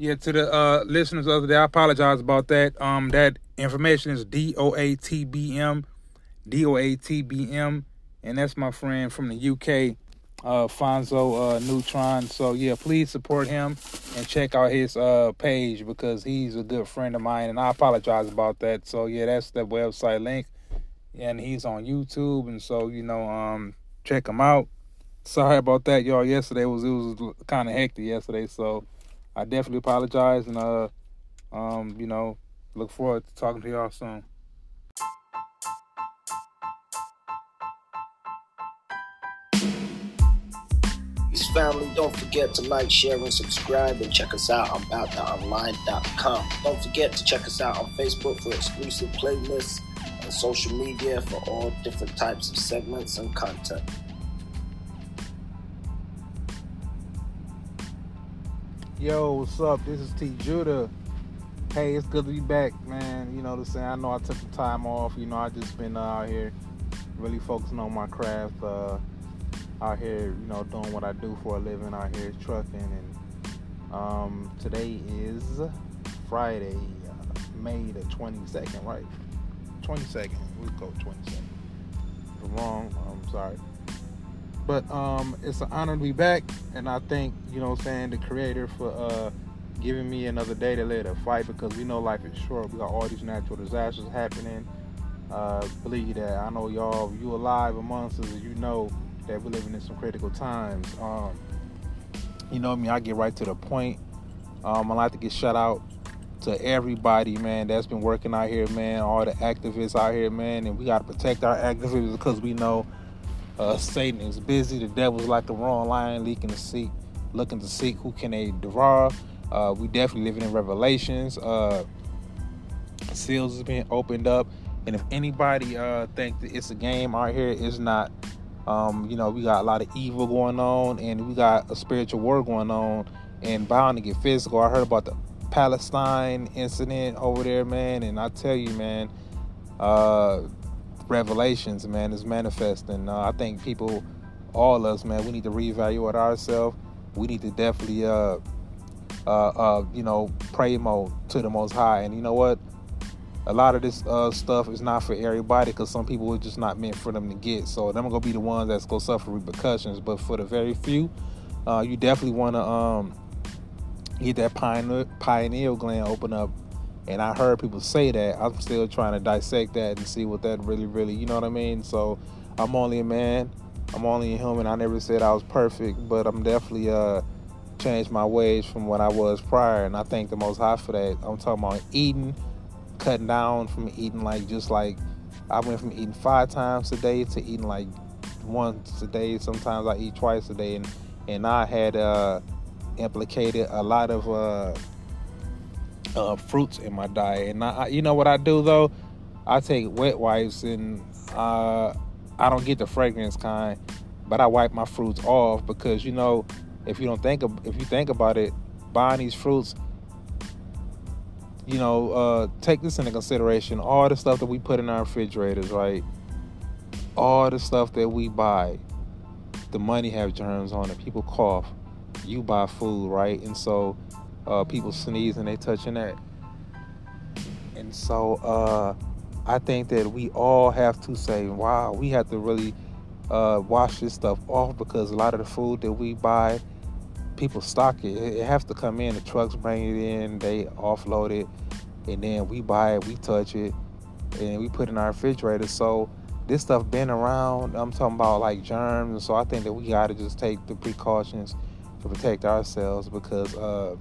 Yeah, to the uh, listeners of the day, I apologize about that. Um, that information is D O A T B M, D O A T B M, and that's my friend from the UK, uh, Fonzo uh, Neutron. So yeah, please support him and check out his uh page because he's a good friend of mine, and I apologize about that. So yeah, that's the website link, and he's on YouTube, and so you know, um, check him out. Sorry about that, y'all. Yesterday was it was kind of hectic yesterday, so. I definitely apologize and uh um, you know, look forward to talking to y'all soon. Peace family, don't forget to like, share, and subscribe and check us out on abouttheonline.com. Don't forget to check us out on Facebook for exclusive playlists and social media for all different types of segments and content. Yo, what's up? This is T Judah. Hey, it's good to be back, man. You know what I'm saying? I know I took some time off. You know, I just been uh, out here really focusing on my craft. Uh, out here, you know, doing what I do for a living out here, trucking. And um, today is Friday, uh, May the 22nd, right? 22nd. We'll go 22nd. If I'm wrong, I'm sorry. But um, it's an honor to be back, and I thank you know, I'm saying the creator for uh, giving me another day to live a fight because we know life is short. We got all these natural disasters happening. Uh, believe that I know y'all, you alive amongst us, you know that we're living in some critical times. Um, you know I mean? I get right to the point. Um, I like to get shout out to everybody, man, that's been working out here, man. All the activists out here, man, and we gotta protect our activists because we know uh, Satan is busy. The devil's like the wrong lion, leaking to seek, looking to seek who can they devour. Uh, we definitely living in revelations. Uh, seals is being opened up, and if anybody uh, think that it's a game out here, it's not. Um, you know, we got a lot of evil going on, and we got a spiritual war going on, and bound to get physical. I heard about the Palestine incident over there, man, and I tell you, man, uh, revelations, man, is manifesting. Uh, I think people, all of us, man, we need to reevaluate ourselves. We need to definitely, uh, uh, uh, you know, pray more to the Most High. And you know what? A lot of this uh, stuff is not for everybody because some people are just not meant for them to get. So them gonna be the ones that's gonna suffer repercussions. But for the very few, uh, you definitely want to um, get that pineal, pineal gland open up and I heard people say that. I'm still trying to dissect that and see what that really, really, you know what I mean? So I'm only a man. I'm only a human. I never said I was perfect, but I'm definitely uh changed my ways from what I was prior, and I thank the Most High for that. I'm talking about eating, cutting down from eating like just like I went from eating five times a day to eating like once a day. Sometimes I eat twice a day, and and I had uh implicated a lot of uh uh, fruits in my diet. And I, you know what I do though? I take wet wipes and uh, I don't get the fragrance kind, but I wipe my fruits off because you know if you don't think of, if you think about it, buying these fruits, you know, uh, take this into consideration. All the stuff that we put in our refrigerators, right? All the stuff that we buy, the money have germs on it. People cough. You buy food, right? And so uh, people sneeze and they touching that. And so uh, I think that we all have to say, wow, we have to really uh, wash this stuff off because a lot of the food that we buy, people stock it. It has to come in. The trucks bring it in, they offload it, and then we buy it, we touch it, and we put it in our refrigerator. So this stuff been around. I'm talking about like germs, so I think that we got to just take the precautions to protect ourselves because uh,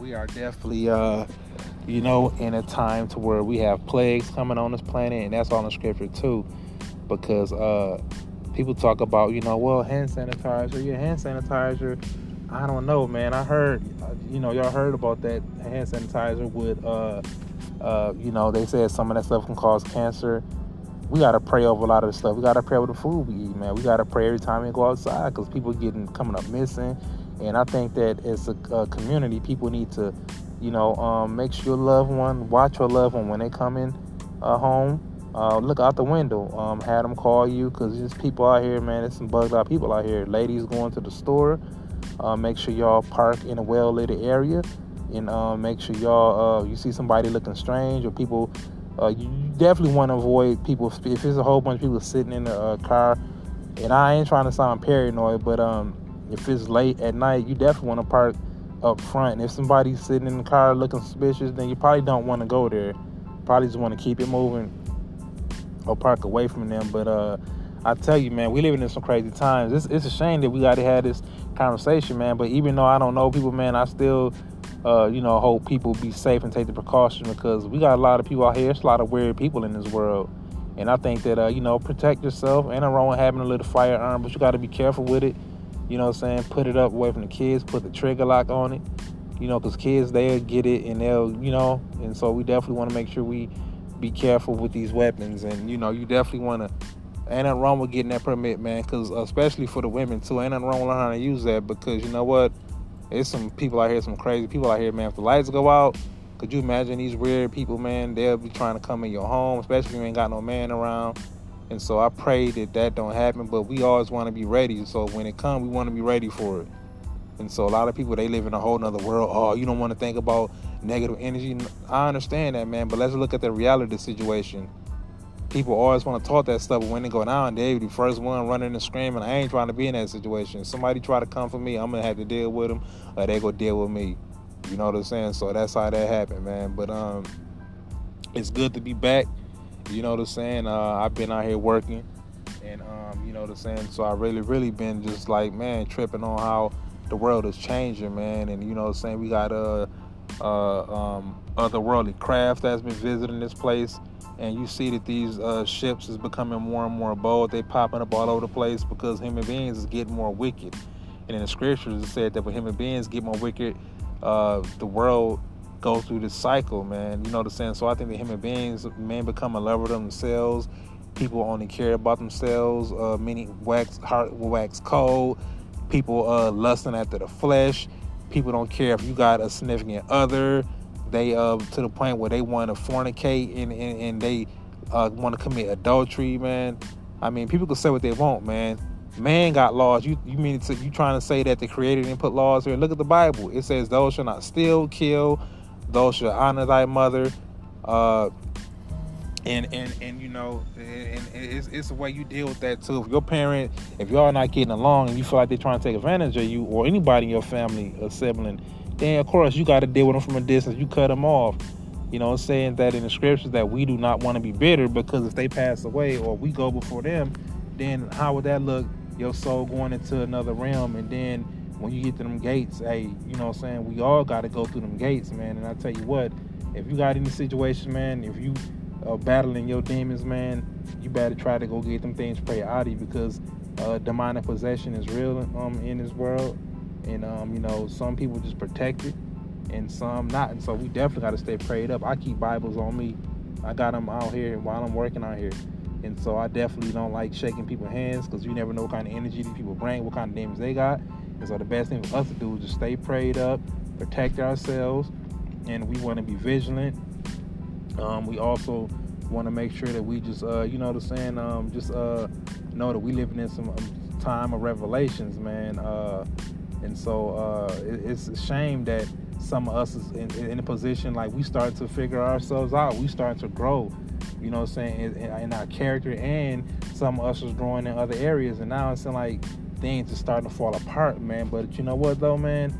we are definitely, uh, you know, in a time to where we have plagues coming on this planet, and that's all in scripture too, because uh, people talk about, you know, well, hand sanitizer, yeah, hand sanitizer. I don't know, man. I heard, you know, y'all heard about that hand sanitizer with, uh, uh, you know, they said some of that stuff can cause cancer. We gotta pray over a lot of the stuff. We gotta pray over the food we eat, man. We gotta pray every time we go outside because people getting coming up missing and I think that as a, a community, people need to, you know, um, make sure your loved one, watch your loved one when they come in uh, home. Uh, look out the window. Um, have them call you because there's people out here, man. There's some bugged out people out here. Ladies going to the store. Uh, make sure y'all park in a well lit area, and uh, make sure y'all uh, you see somebody looking strange or people. Uh, you definitely want to avoid people if there's a whole bunch of people sitting in a car. And I ain't trying to sound paranoid, but um, if it's late at night, you definitely want to park up front. And if somebody's sitting in the car looking suspicious, then you probably don't want to go there. Probably just want to keep it moving or park away from them. But uh, I tell you, man, we living in some crazy times. It's, it's a shame that we got to have this conversation, man. But even though I don't know people, man, I still, uh, you know, hope people be safe and take the precaution because we got a lot of people out here. It's a lot of weird people in this world. And I think that, uh, you know, protect yourself. Ain't no wrong with having a little firearm, but you got to be careful with it. You know what I'm saying? Put it up away from the kids. Put the trigger lock on it. You know, because kids, they'll get it and they'll, you know, and so we definitely want to make sure we be careful with these weapons. And, you know, you definitely want to, ain't nothing wrong with getting that permit, man, because especially for the women, too. Ain't nothing wrong with learning how to use that because, you know what? There's some people out here, some crazy people out here, man. If the lights go out, could you imagine these weird people, man? They'll be trying to come in your home, especially if you ain't got no man around and so I pray that that don't happen, but we always want to be ready. So when it comes, we want to be ready for it. And so a lot of people they live in a whole nother world. Oh, you don't want to think about negative energy. I understand that, man, but let's look at the reality of the situation. People always want to talk that stuff, but when they go down, they be the first one running and screaming. I ain't trying to be in that situation. Somebody try to come for me, I'm gonna have to deal with them, or they go deal with me. You know what I'm saying? So that's how that happened, man. But um, it's good to be back. You know what I'm saying? Uh, I've been out here working, and um, you know what I'm saying. So I really, really been just like, man, tripping on how the world is changing, man. And you know what I'm saying? We got uh, uh, um, otherworldly craft that's been visiting this place, and you see that these uh, ships is becoming more and more bold. They popping up all over the place because human beings is getting more wicked. And in the scriptures, it said that when human beings get more wicked, uh, the world go through this cycle, man. You know what I'm saying? So I think that human beings, men become a lover of themselves. People only care about themselves. Uh, many wax heart wax cold. People uh, lusting after the flesh. People don't care if you got a significant other. They uh to the point where they want to fornicate and and, and they uh, want to commit adultery, man. I mean, people can say what they want, man. Man got laws. You you mean to, you trying to say that the Creator didn't put laws here? Look at the Bible. It says, "Those shall not steal, kill, thou shalt honor thy mother. Uh, and and and you know, and, it's it's the way you deal with that too. If your parent, if y'all are not getting along and you feel like they're trying to take advantage of you or anybody in your family, a sibling, then of course you got to deal with them from a distance. You cut them off. You know, saying that in the scriptures that we do not want to be bitter because if they pass away or we go before them, then how would that look? Your soul going into another realm, and then when you get to them gates, hey, you know what I'm saying? We all got to go through them gates, man. And I tell you what, if you got any situation, man, if you are battling your demons, man, you better try to go get them things prayed out of you because uh, demonic possession is real um, in this world. And, um, you know, some people just protect it and some not. And so we definitely got to stay prayed up. I keep Bibles on me. I got them out here while I'm working out here. And so I definitely don't like shaking people's hands because you never know what kind of energy these people bring, what kind of demons they got. And so the best thing for us to do is just stay prayed up, protect ourselves, and we want to be vigilant. Um, we also want to make sure that we just, uh, you know what I'm saying, um, just uh, know that we living in some um, time of revelations, man. Uh, and so uh, it, it's a shame that some of us is in, in, a position like we start to figure ourselves out. We start to grow, you know what I'm saying, in, in our character, and some of us is growing in other areas. And now it's like things are starting to fall apart, man. But you know what though, man?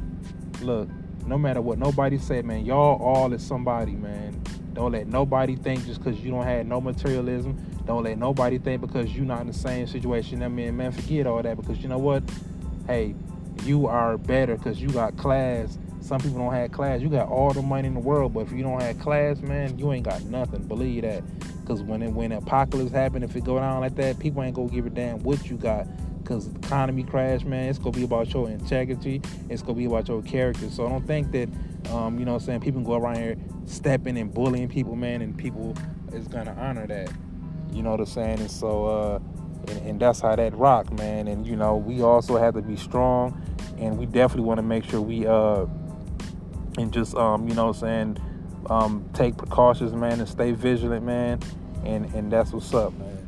Look, no matter what nobody say, man, y'all all is somebody, man. Don't let nobody think just because you don't have no materialism. Don't let nobody think because you're not in the same situation. I mean, man, forget all that because you know what? Hey, you are better because you got class. Some people don't have class. You got all the money in the world, but if you don't have class, man, you ain't got nothing. Believe that. Because when it, when apocalypse happen, if it go down like that, people ain't gonna give a damn what you got because the economy crash, man, it's gonna be about your integrity. It's gonna be about your character. So I don't think that, um, you know, what I'm saying people go around here stepping and bullying people, man, and people is gonna honor that. You know what I'm saying? And so, uh, and, and that's how that rock, man. And you know, we also have to be strong, and we definitely want to make sure we, uh, and just, um, you know, what I'm saying, um, take precautions, man, and stay vigilant, man. And and that's what's up, man.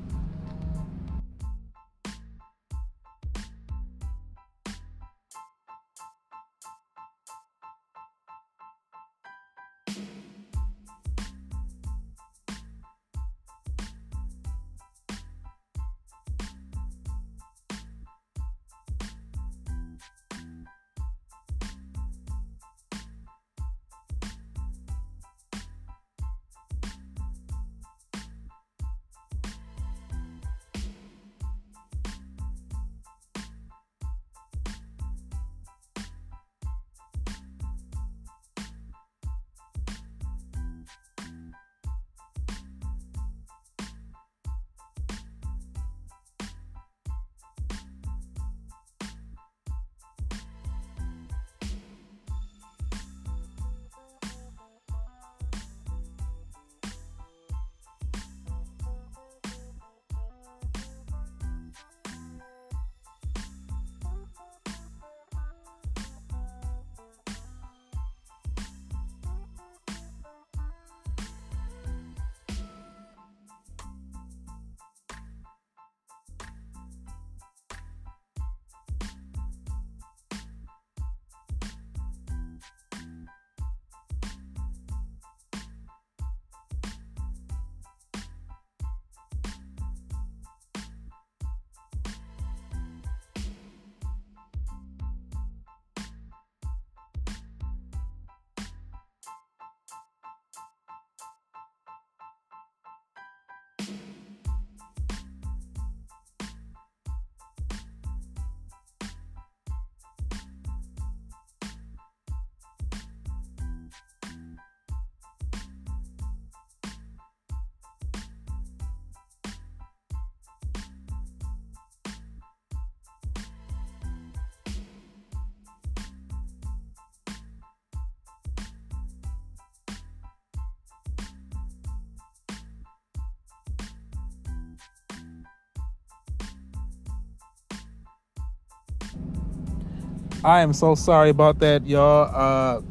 I am so sorry about that, y'all. Uh,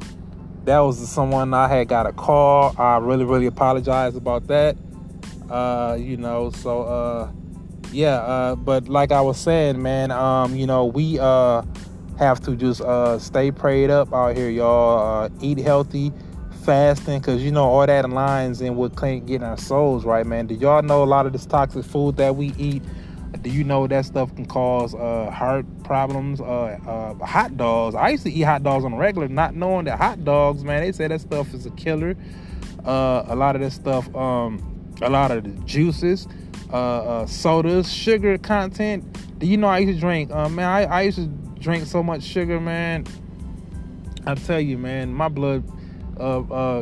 that was someone I had got a call. I really, really apologize about that. Uh, you know, so uh, yeah. Uh, but like I was saying, man, um, you know, we uh have to just uh stay prayed up out here, y'all. Uh, eat healthy, fasting, cause you know all that aligns in with getting our souls right, man. Do y'all know a lot of this toxic food that we eat? Do you know that stuff can cause uh, heart problems? Uh, uh, hot dogs. I used to eat hot dogs on a regular, not knowing that hot dogs, man, they say that stuff is a killer. Uh, a lot of this stuff, um, a lot of the juices, uh, uh, sodas, sugar content. Do you know I used to drink? man, I, I used to drink so much sugar, man. I tell you, man, my blood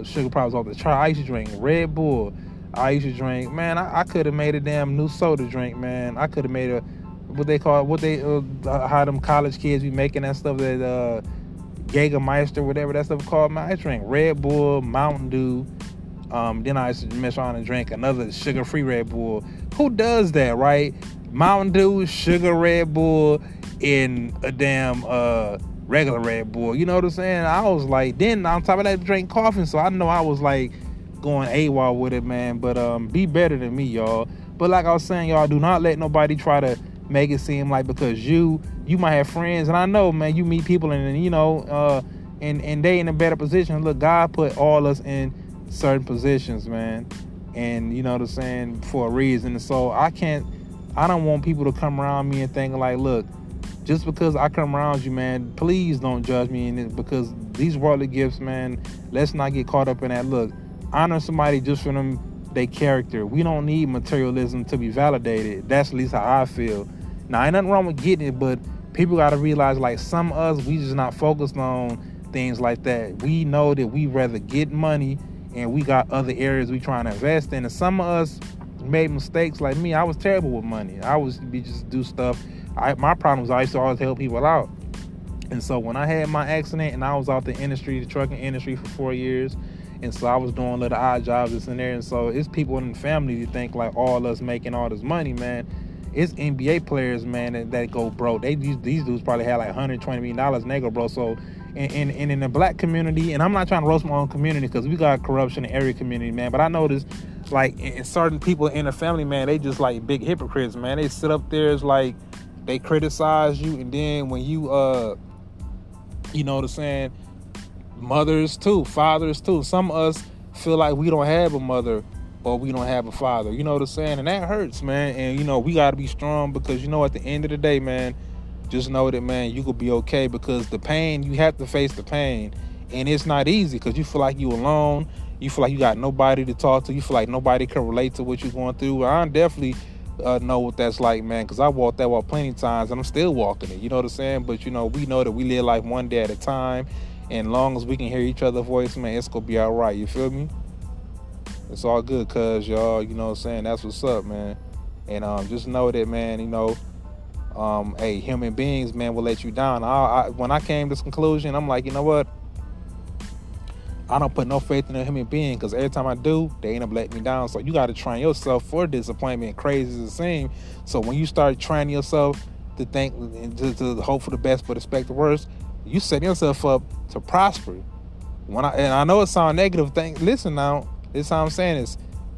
sugar problems off the chart. I used to drink Red Bull. I used to drink. Man, I, I could have made a damn new soda drink, man. I could have made a what they call what they uh, how them college kids be making that stuff that uh Jägermeister, whatever that stuff called. Man, I drink Red Bull, Mountain Dew. Um, then I used to mess around and drink another sugar-free Red Bull. Who does that, right? Mountain Dew, sugar Red Bull, in a damn uh regular Red Bull. You know what I'm saying? I was like, then on top of that, drink coffee. So I know I was like going AWOL with it, man. But um, be better than me, y'all. But like I was saying, y'all, do not let nobody try to make it seem like because you you might have friends, and I know, man, you meet people and you know, uh, and and they in a better position. Look, God put all us in certain positions, man, and you know what I'm saying for a reason. so I can't, I don't want people to come around me and think like, look, just because I come around you, man, please don't judge me it because these worldly gifts, man. Let's not get caught up in that. Look, honor somebody just for them their character. We don't need materialism to be validated. That's at least how I feel. Now ain't nothing wrong with getting it, but people gotta realize like some of us we just not focused on things like that. We know that we rather get money and we got other areas we trying to invest in. And some of us made mistakes like me. I was terrible with money. I was be just do stuff. I, my problem was I used to always help people out. And so when I had my accident and I was out the industry, the trucking industry for four years, and so I was doing little odd jobs this and there. And so it's people in the family that think like all us making all this money, man. It's NBA players, man, that, that go broke. They these, these dudes probably had like 120 million dollars and go broke. So and, and, and, in the black community, and I'm not trying to roast my own community because we got corruption in every community, man. But I noticed like in certain people in the family, man, they just like big hypocrites, man. They sit up there as like they criticize you, and then when you uh you know what I'm saying mothers too, fathers too. Some of us feel like we don't have a mother or we don't have a father. You know what I'm saying? And that hurts, man. And you know, we gotta be strong because you know at the end of the day, man, just know that man, you could be okay because the pain, you have to face the pain. And it's not easy because you feel like you alone. You feel like you got nobody to talk to. You feel like nobody can relate to what you're going through. I definitely uh, know what that's like, man, because I walked that walk plenty of times and I'm still walking it. You know what I'm saying? But you know, we know that we live life one day at a time and long as we can hear each other's voice, man, it's gonna be all right. You feel me? It's all good, cuz y'all, you know what I'm saying? That's what's up, man. And um, just know that, man, you know, um, hey, human beings, man, will let you down. I, I, when I came to this conclusion, I'm like, you know what? I don't put no faith in a human being because every time I do, they end up letting me down. So you got to train yourself for disappointment, crazy as it seems. So when you start training yourself to think, to, to hope for the best but expect the worst, you set yourself up to prosper. When I and I know it sounds negative. Thing, listen now. This how I'm saying is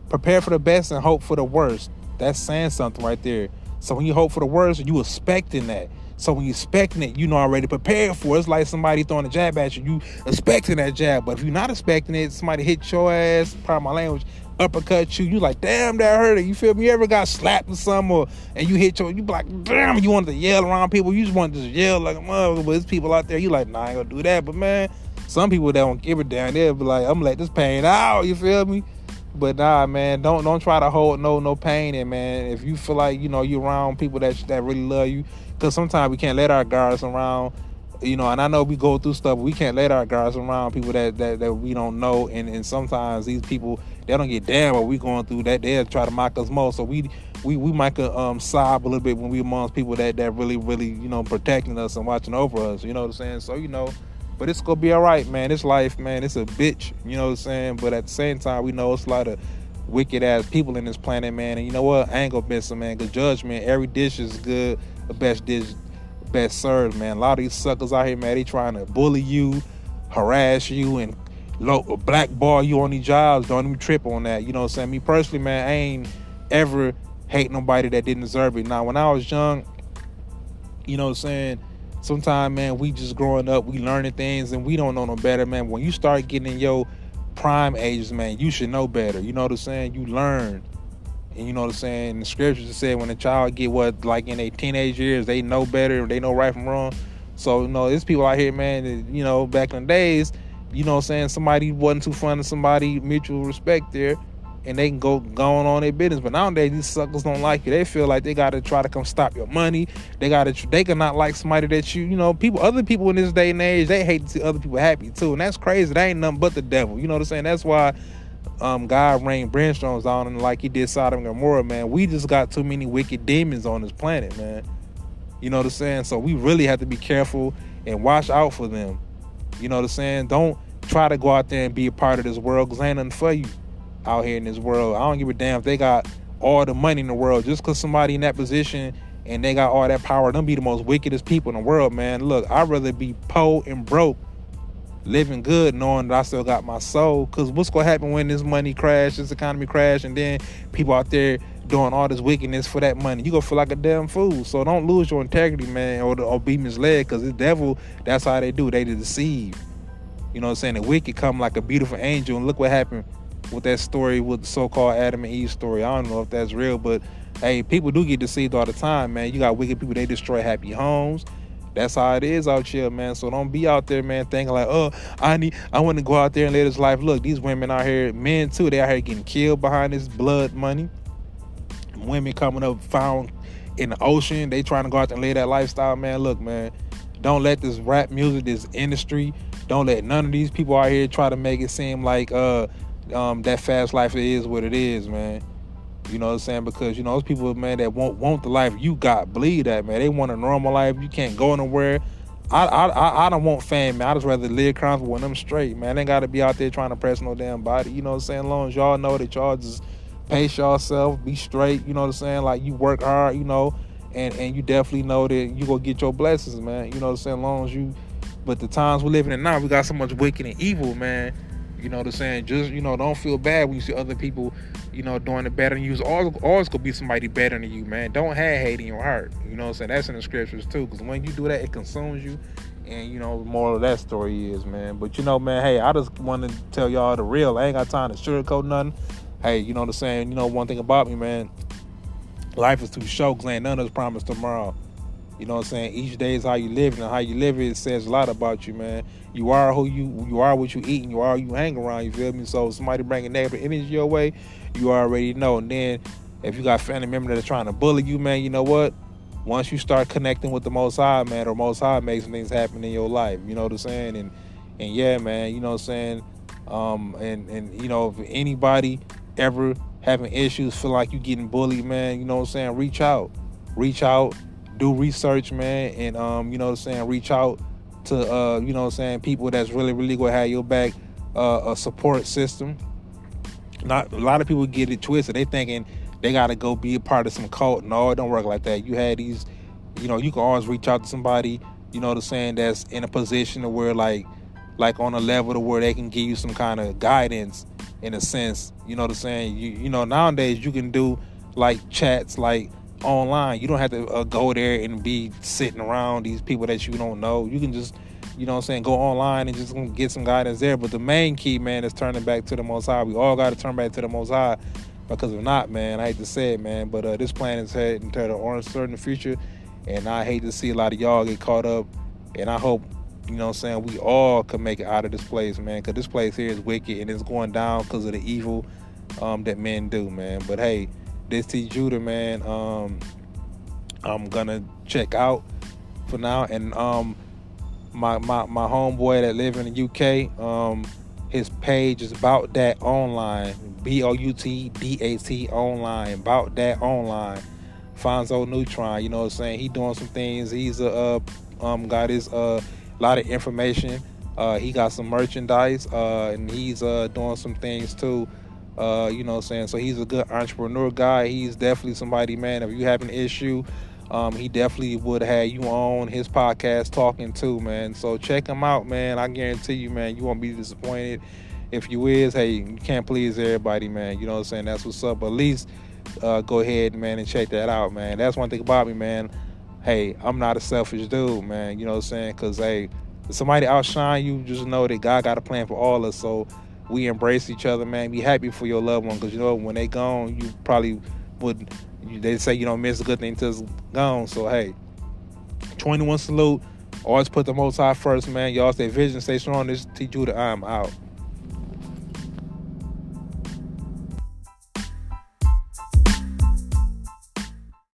prepare for the best and hope for the worst. That's saying something right there. So when you hope for the worst, you expecting that. So when you expecting it, you know already prepared for it. It's like somebody throwing a jab at you. You expecting that jab. But if you're not expecting it, somebody hit your ass, pardon my language, uppercut you, you like, damn, that hurt. You feel me? You ever got slapped or something or and you hit your you like, damn, you wanted to yell around people. You just want to just yell like a mother, but there's people out there, you like, nah, I ain't gonna do that. But man, some people that don't give it down, they'll be like, I'm gonna let this pain out, you feel me? But nah, man, don't don't try to hold no no pain in, man. If you feel like you know you're around people that that really love you, because sometimes we can't let our guards around you know, and I know we go through stuff, we can't let our guards around people that, that, that we don't know. And, and sometimes these people, they don't get damn what we going through that they'll try to mock us more. So we we, we might um sob a little bit when we amongst people that, that really, really, you know, protecting us and watching over us. You know what I'm saying? So, you know, but it's gonna be all right, man. It's life, man. It's a bitch, you know what I'm saying? But at the same time, we know it's a lot of wicked ass people in this planet, man. And you know what? I ain't gonna miss them, man. Cause judgment, every dish is good. The best dish best served, man. A lot of these suckers out here, man, they trying to bully you, harass you, and low, blackball you on these jobs. Don't even trip on that. You know what I'm saying? Me personally, man, I ain't ever hate nobody that didn't deserve it. Now, when I was young, you know what I'm saying? Sometimes, man, we just growing up, we learning things, and we don't know no better, man. When you start getting in your prime ages, man, you should know better. You know what I'm saying? You learn. And you know what I'm saying? The scriptures said when a child get what like in their teenage years, they know better, they know right from wrong. So, you know, there's people out here, man, that, you know, back in the days, you know what I'm saying, somebody wasn't too fun to somebody, mutual respect there, and they can go going on their business. But nowadays these suckers don't like you. They feel like they gotta try to come stop your money. They gotta they cannot like somebody that you, you know, people other people in this day and age, they hate to see other people happy too. And that's crazy. That ain't nothing but the devil. You know what I'm saying? That's why um, God rained brimstones on him like he did Sodom and Gomorrah, man. We just got too many wicked demons on this planet, man. You know what I'm saying? So we really have to be careful and watch out for them. You know what I'm saying? Don't try to go out there and be a part of this world because ain't nothing for you out here in this world. I don't give a damn if they got all the money in the world. Just because somebody in that position and they got all that power, them be the most wickedest people in the world, man. Look, I'd rather be poor and broke living good knowing that I still got my soul. Cause what's gonna happen when this money crash, this economy crash, and then people out there doing all this wickedness for that money? You gonna feel like a damn fool. So don't lose your integrity, man, or, or be misled. Cause the devil, that's how they do. They deceive. You know what I'm saying? The wicked come like a beautiful angel, and look what happened with that story with the so-called Adam and Eve story. I don't know if that's real, but hey, people do get deceived all the time, man. You got wicked people, they destroy happy homes that's how it is out here, man. So don't be out there, man, thinking like, oh, I need, I want to go out there and live this life. Look, these women out here, men too, they out here getting killed behind this blood money. Women coming up found in the ocean, they trying to go out there and live that lifestyle, man. Look, man, don't let this rap music, this industry, don't let none of these people out here try to make it seem like uh um that fast life is what it is, man. You know what I'm saying? Because you know those people, man, that won't want the life you got, believe that, man. They want a normal life. You can't go nowhere. I I I, don't want fame, man. I just rather live comfortable when I'm straight, man. They gotta be out there trying to press no damn body. You know what I'm saying? As long as y'all know that y'all just pace yourself, be straight. You know what I'm saying? Like you work hard, you know, and and you definitely know that you gonna get your blessings, man. You know what I'm saying? As long as you. But the times we're living in now, we got so much wicked and evil, man. You know what I'm saying? Just you know, don't feel bad when you see other people you know, doing it better than you. Always, always gonna be somebody better than you, man. Don't have hate in your heart. You know what I'm saying? That's in the scriptures too. Because when you do that, it consumes you. And you know, moral of that story is, man. But you know, man, hey, I just want to tell y'all the real. I ain't got time to sugarcoat nothing. Hey, you know what I'm saying? You know, one thing about me, man. Life is too short, cause ain't none of us promised tomorrow. You know what I'm saying? Each day is how you live, and how you live it says a lot about you, man. You are who you you are what you eat, and you are you hang around. You feel me? So somebody bringing negative energy your way, you already know. And then if you got family members that are trying to bully you, man, you know what? Once you start connecting with the Most High, man, or Most High makes things happen in your life. You know what I'm saying? And and yeah, man, you know what I'm saying? Um, and and you know if anybody ever having issues, feel like you getting bullied, man, you know what I'm saying? Reach out, reach out, do research, man, and um, you know what I'm saying? Reach out to uh, you know what I'm saying? People that's really really gonna have your back, uh, a support system not a lot of people get it twisted. They thinking they gotta go be a part of some cult. No, it don't work like that. You had these, you know, you can always reach out to somebody, you know, the saying that's in a position to where like, like on a level to where they can give you some kind of guidance in a sense. You know the saying. You you know nowadays you can do like chats like online. You don't have to uh, go there and be sitting around these people that you don't know. You can just you know what I'm saying, go online and just get some guidance there. But the main key, man, is turning back to the Most High. We all got to turn back to the Most High because if not, man, I hate to say it, man, but uh, this plan is heading into the uncertain future, and I hate to see a lot of y'all get caught up. And I hope, you know what I'm saying, we all can make it out of this place, man, because this place here is wicked and it's going down because of the evil um, that men do, man. But hey, this T Judah, man, um, I'm gonna check out for now, and um, my my my homeboy that live in the UK. Um, his page is about that online. B O U T D A T online. About that online. Fonzo Neutron. You know what I'm saying? He doing some things. He's a uh, um got his uh lot of information. Uh, he got some merchandise. Uh, and he's uh doing some things too. Uh, you know what I'm saying? So he's a good entrepreneur guy. He's definitely somebody, man. If you have an issue Um, he definitely would have you on his podcast talking too, man. So check him out, man. I guarantee you, man, you won't be disappointed. If you is, hey, you can't please everybody, man. You know what I'm saying? That's what's up. But at least uh, go ahead, man, and check that out, man. That's one thing about me, man. Hey, I'm not a selfish dude, man. You know what I'm saying? Because, hey, somebody outshine you, just know that God got a plan for all of us. So we embrace each other, man. Be happy for your loved one because, you know, when they gone, you probably would, they say you don't miss a good thing until it's gone. So, hey, 21 salute. Always put the most high first, man. Y'all stay vision, stay strong. This is T. Judah. I'm out.